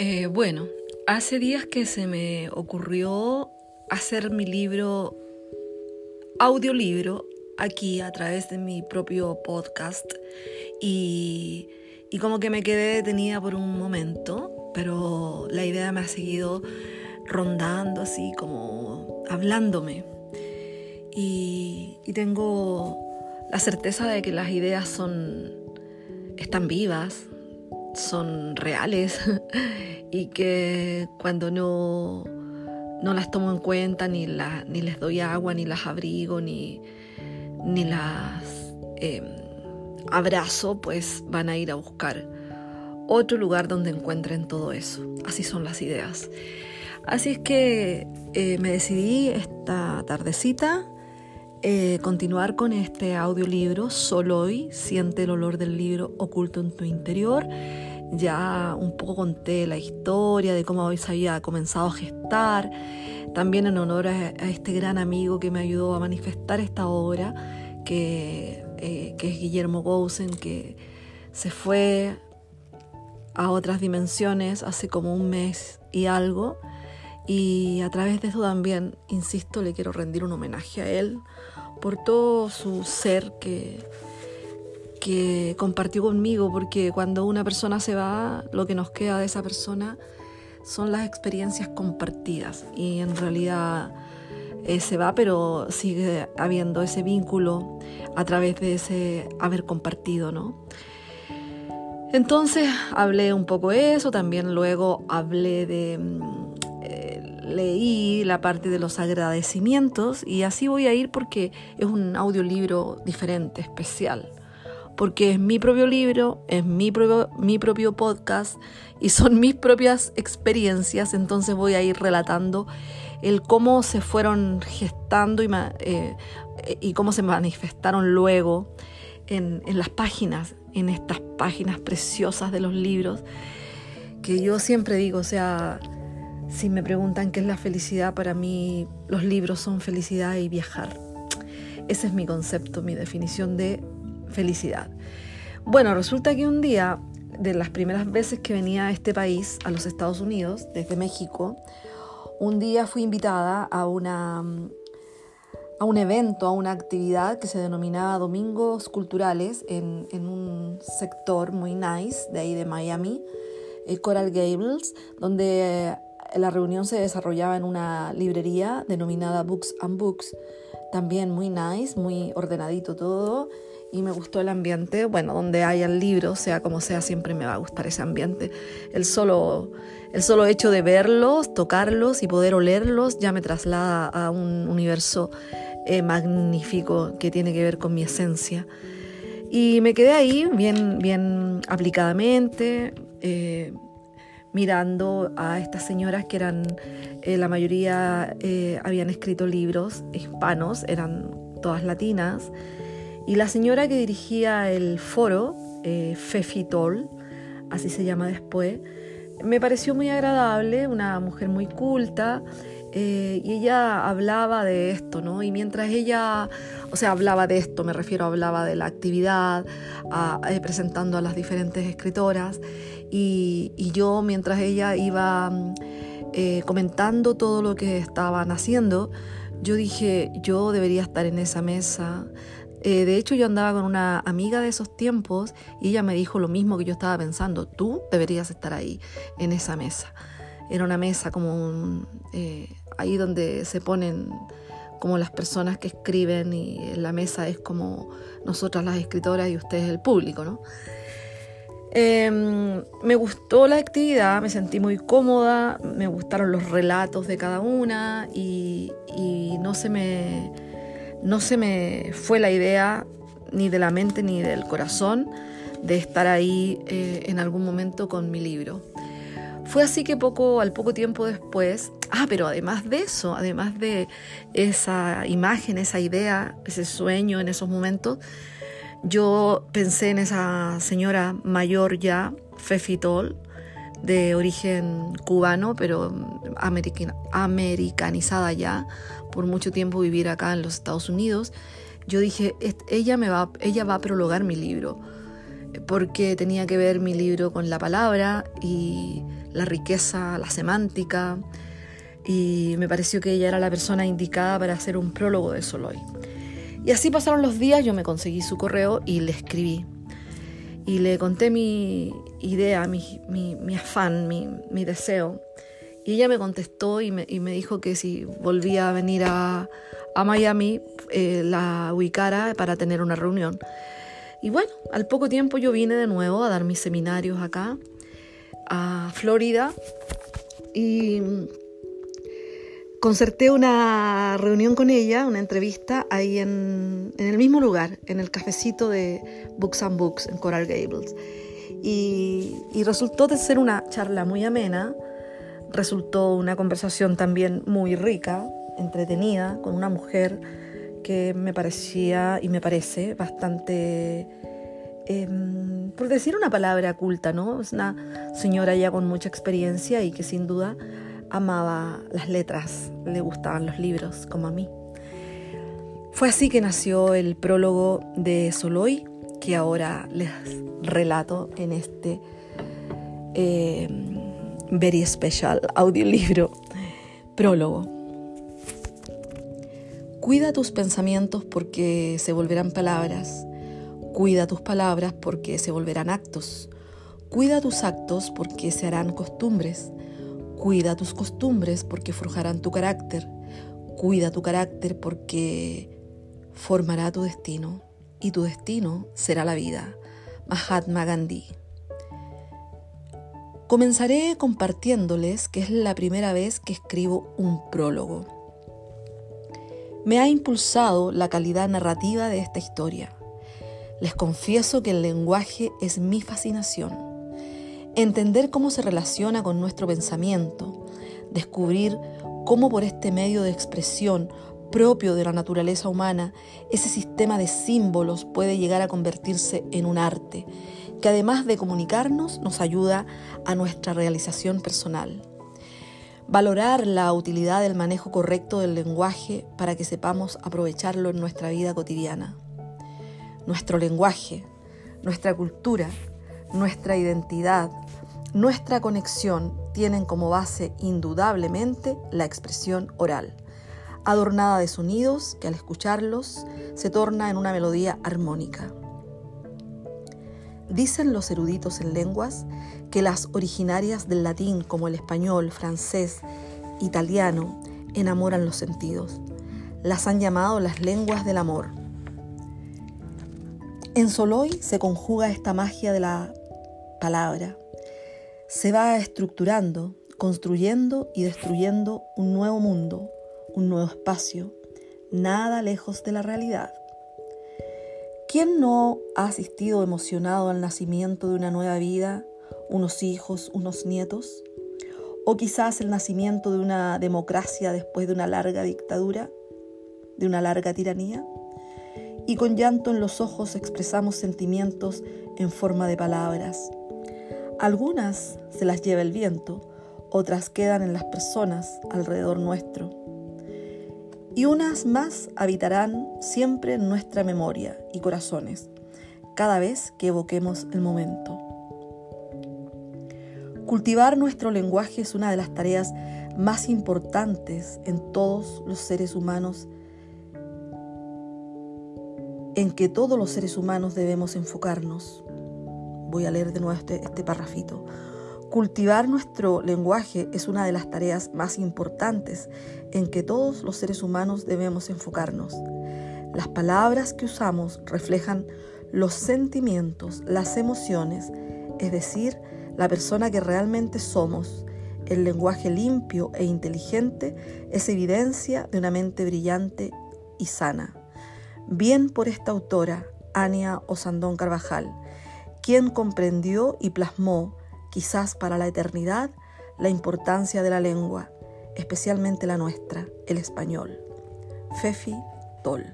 Eh, bueno, hace días que se me ocurrió hacer mi libro, audiolibro, aquí a través de mi propio podcast. Y, y como que me quedé detenida por un momento, pero la idea me ha seguido rondando así como hablándome. Y, y tengo la certeza de que las ideas son están vivas, son reales y que cuando no, no las tomo en cuenta, ni, la, ni les doy agua, ni las abrigo, ni, ni las eh, abrazo, pues van a ir a buscar otro lugar donde encuentren todo eso. Así son las ideas. Así es que eh, me decidí esta tardecita eh, continuar con este audiolibro, Solo hoy, siente el olor del libro oculto en tu interior. Ya un poco conté la historia de cómo se había comenzado a gestar, también en honor a, este gran amigo que me ayudó a manifestar esta obra, que, eh, que es Guillermo Gousen, que se fue a otras dimensiones hace como un mes y algo. Y a través de eso también, insisto, le quiero rendir un homenaje a él por todo su ser que, que compartió conmigo, porque cuando una persona se va, lo que nos queda de esa persona son las experiencias compartidas y en realidad eh, se va, pero sigue habiendo ese vínculo a través de ese haber compartido, ¿no? Entonces hablé un poco eso, también luego hablé de mm, leí la parte de los agradecimientos y así voy a ir porque es un audiolibro diferente, especial. Porque es mi propio libro, es mi propio, mi propio podcast y son mis propias experiencias, entonces voy a ir relatando el cómo se fueron gestando y, eh, y cómo se manifestaron luego en, en las páginas, en estas páginas preciosas de los libros, que yo siempre digo, o sea, si me preguntan qué es la felicidad, para mí los libros son felicidad y viajar. Ese es mi concepto, mi definición de felicidad. Bueno, resulta que un día, de las primeras veces que venía a este país, a los Estados Unidos, desde México, un día fui invitada a una a un evento, a una actividad que se denominaba Domingos Culturales en, un sector muy nice de ahí de Miami, eh, Coral Gables, donde la reunión se desarrollaba en una librería denominada Books and Books, también muy nice, muy ordenadito todo y me gustó el ambiente. Bueno, donde haya el libro, sea como sea, siempre me va a gustar ese ambiente. El solo, el solo hecho de verlos, tocarlos y poder olerlos ya me traslada a un universo eh, magnífico que tiene que ver con mi esencia. Y me quedé ahí bien, bien aplicadamente. Eh, mirando a estas señoras que eran, eh, la mayoría habían escrito libros hispanos, eran todas latinas, y la señora que dirigía el foro, eh, Fefitol, así se llama después, me pareció muy agradable, una mujer muy culta, y ella hablaba de esto, ¿no? Y mientras ella, o sea, hablaba de esto, me refiero, hablaba de la actividad, presentando a las diferentes escritoras, y, yo mientras ella iba eh, comentando todo lo que estaban haciendo, yo dije, yo debería estar en esa mesa. Eh, de hecho, yo andaba con una amiga de esos tiempos y ella me dijo lo mismo que yo estaba pensando, tú deberías estar ahí, en esa mesa. Era una mesa como eh, ahí donde se ponen como las personas que escriben y la mesa es como nosotras las escritoras y ustedes el público, ¿no? Em, me gustó la actividad, me sentí muy cómoda, me gustaron los relatos de cada una y, no, se me, no se me fue la idea ni de la mente ni del corazón de estar ahí eh, en algún momento con mi libro. Fue así que poco, al poco tiempo después, ah, pero además de eso, además de esa imagen, esa idea, ese sueño en esos momentos, yo pensé en esa señora mayor ya, Fefitol, de origen cubano, pero americanizada ya, por mucho tiempo vivir acá en los Estados Unidos. Yo dije, ella, me va, ella va a prologar mi libro, porque tenía que ver mi libro con la palabra y la riqueza, la semántica, y me pareció que ella era la persona indicada para hacer un prólogo de Soloy. Y así pasaron los días, yo me conseguí su correo y le escribí. Y le conté mi idea, mi, mi, afán, mi, mi, deseo. Y ella me contestó y me, y me, dijo que si volvía a venir a, a Miami, eh, la ubicara para tener una reunión. Y bueno, al poco tiempo yo vine de nuevo a dar mis seminarios acá, a Florida, y concerté una reunión con ella, una entrevista ahí en, el mismo lugar, en el cafecito de Books and Books en Coral Gables. Y, resultó de ser una charla muy amena, resultó una conversación también muy rica, entretenida, con una mujer que me parecía y me parece bastante, eh, por decir una palabra culta, ¿no? Es una señora ya con mucha experiencia y que sin duda amaba las letras, le gustaban los libros como a mí. Fue así que nació el prólogo de Soloy, que ahora les relato en este eh, very special audiolibro prólogo. Cuida tus pensamientos porque se volverán palabras. Cuida tus palabras porque se volverán actos. Cuida tus actos porque se harán costumbres. Cuida tus costumbres porque forjarán tu carácter. Cuida tu carácter porque formará tu destino y tu destino será la vida. Mahatma Gandhi. Comenzaré compartiéndoles que es la primera vez que escribo un prólogo. Me ha impulsado la calidad narrativa de esta historia. Les confieso que el lenguaje es mi fascinación entender cómo se relaciona con nuestro pensamiento, descubrir cómo por este medio de expresión propio de la naturaleza humana, ese sistema de símbolos puede llegar a convertirse en un arte, que además de comunicarnos nos ayuda a nuestra realización personal. Valorar la utilidad del manejo correcto del lenguaje para que sepamos aprovecharlo en nuestra vida cotidiana. Nuestro lenguaje, nuestra cultura, nuestra identidad, nuestra conexión tienen como base indudablemente la expresión oral, adornada de sonidos que al escucharlos se torna en una melodía armónica. Dicen los eruditos en lenguas que las originarias del latín como el español, francés, italiano, enamoran los sentidos. Las han llamado las lenguas del amor. En Soloy se conjuga esta magia de la palabra. Se va estructurando, construyendo y destruyendo un nuevo mundo, un nuevo espacio, nada lejos de la realidad. ¿Quién no ha asistido emocionado al nacimiento de una nueva vida, unos hijos, unos nietos? ¿O quizás el nacimiento de una democracia después de una larga dictadura, de una larga tiranía? Y con llanto en los ojos expresamos sentimientos en forma de palabras, algunas se las lleva el viento, otras quedan en las personas alrededor nuestro. Y unas más habitarán siempre en nuestra memoria y corazones, cada vez que evoquemos el momento. Cultivar nuestro lenguaje es una de las tareas más importantes en todos los seres humanos, en que todos los seres humanos debemos enfocarnos. Voy a leer de nuevo este, este. Cultivar nuestro lenguaje es una de las tareas más importantes en que todos los seres humanos debemos enfocarnos. Las palabras que usamos reflejan los sentimientos, las emociones, es decir, la persona que realmente somos. El lenguaje limpio e inteligente es evidencia de una mente brillante y sana. Bien por esta autora, Ania Osandón Carvajal, quien comprendió y plasmó, quizás para la eternidad, la importancia de la lengua, especialmente la nuestra, el español. Fefi Toll.